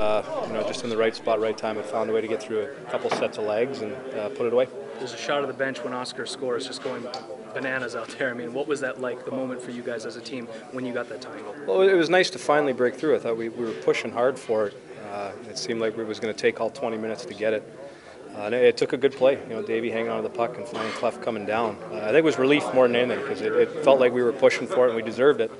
Uh, you know, just in the right spot, right time, and found a way to get through a couple sets of legs and uh, put it away. There's a shot of the bench when Oscar scores, just going bananas out there. I mean, what was that like, the moment for you guys as a team when you got that tying goal? Well, it was nice to finally break through. I thought we, we were pushing hard for it. Uh, it seemed like it was going to take all 20 minutes to get it. Uh, and it, it took a good play. You know, Davey hanging on to the puck and finding Klef coming down. Uh, I think it was relief more than anything because it, it felt like we were pushing for it and we deserved it,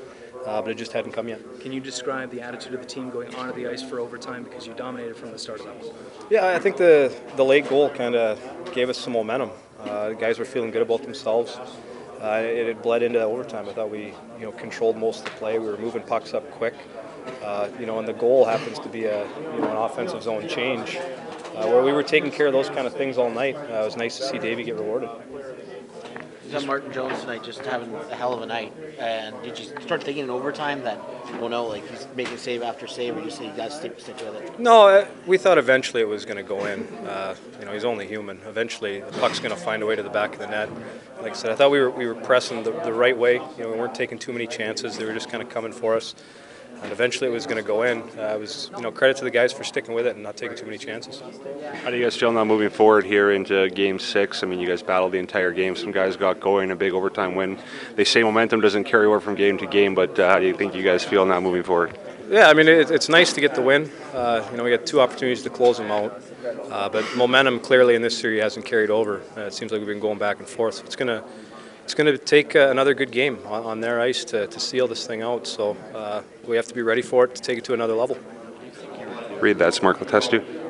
uh, but it just hadn't come yet. Can you describe the attitude of the team going onto the ice for overtime because you dominated from the start of that? Yeah, I think the the late goal kind of gave us some momentum. Uh, the guys were feeling good about themselves. Uh, it had bled into overtime. I thought we, you know, controlled most of the play. We were moving pucks up quick. Uh, you know, and the goal happens to be a, you know, an offensive zone change, uh, where we were taking care of those kind of things all night. Uh, it was nice to see Davey get rewarded. You got Martin Jones tonight just having a hell of a night. And did you start thinking in overtime that, well, no, like he's making save after save, or you say you got to stick, stick with it? No, uh, we thought eventually it was going to go in. Uh, you know, he's only human. Eventually, the puck's going to find a way to the back of the net. Like I said, I thought we were we were pressing the, the right way. You know, we weren't taking too many chances. They were just kind of coming for us. And eventually, it was going to go in. Uh, it was, you know, credit to the guys for sticking with it and not taking too many chances. How do you guys feel now moving forward here into Game Six? I mean, you guys battled the entire game. Some guys got going, a big overtime win. They say momentum doesn't carry over from game to game, but uh, how do you think you guys feel now moving forward? Yeah, I mean, it, it's nice to get the win. Uh, you know, we got two opportunities to close them out, uh, but momentum clearly in this series hasn't carried over. Uh, it seems like we've been going back and forth. So it's gonna it's going to take uh, another good game on, on, their ice to, to seal this thing out. So uh, we have to be ready for it to take it to another level. Read that's Mark Letestu.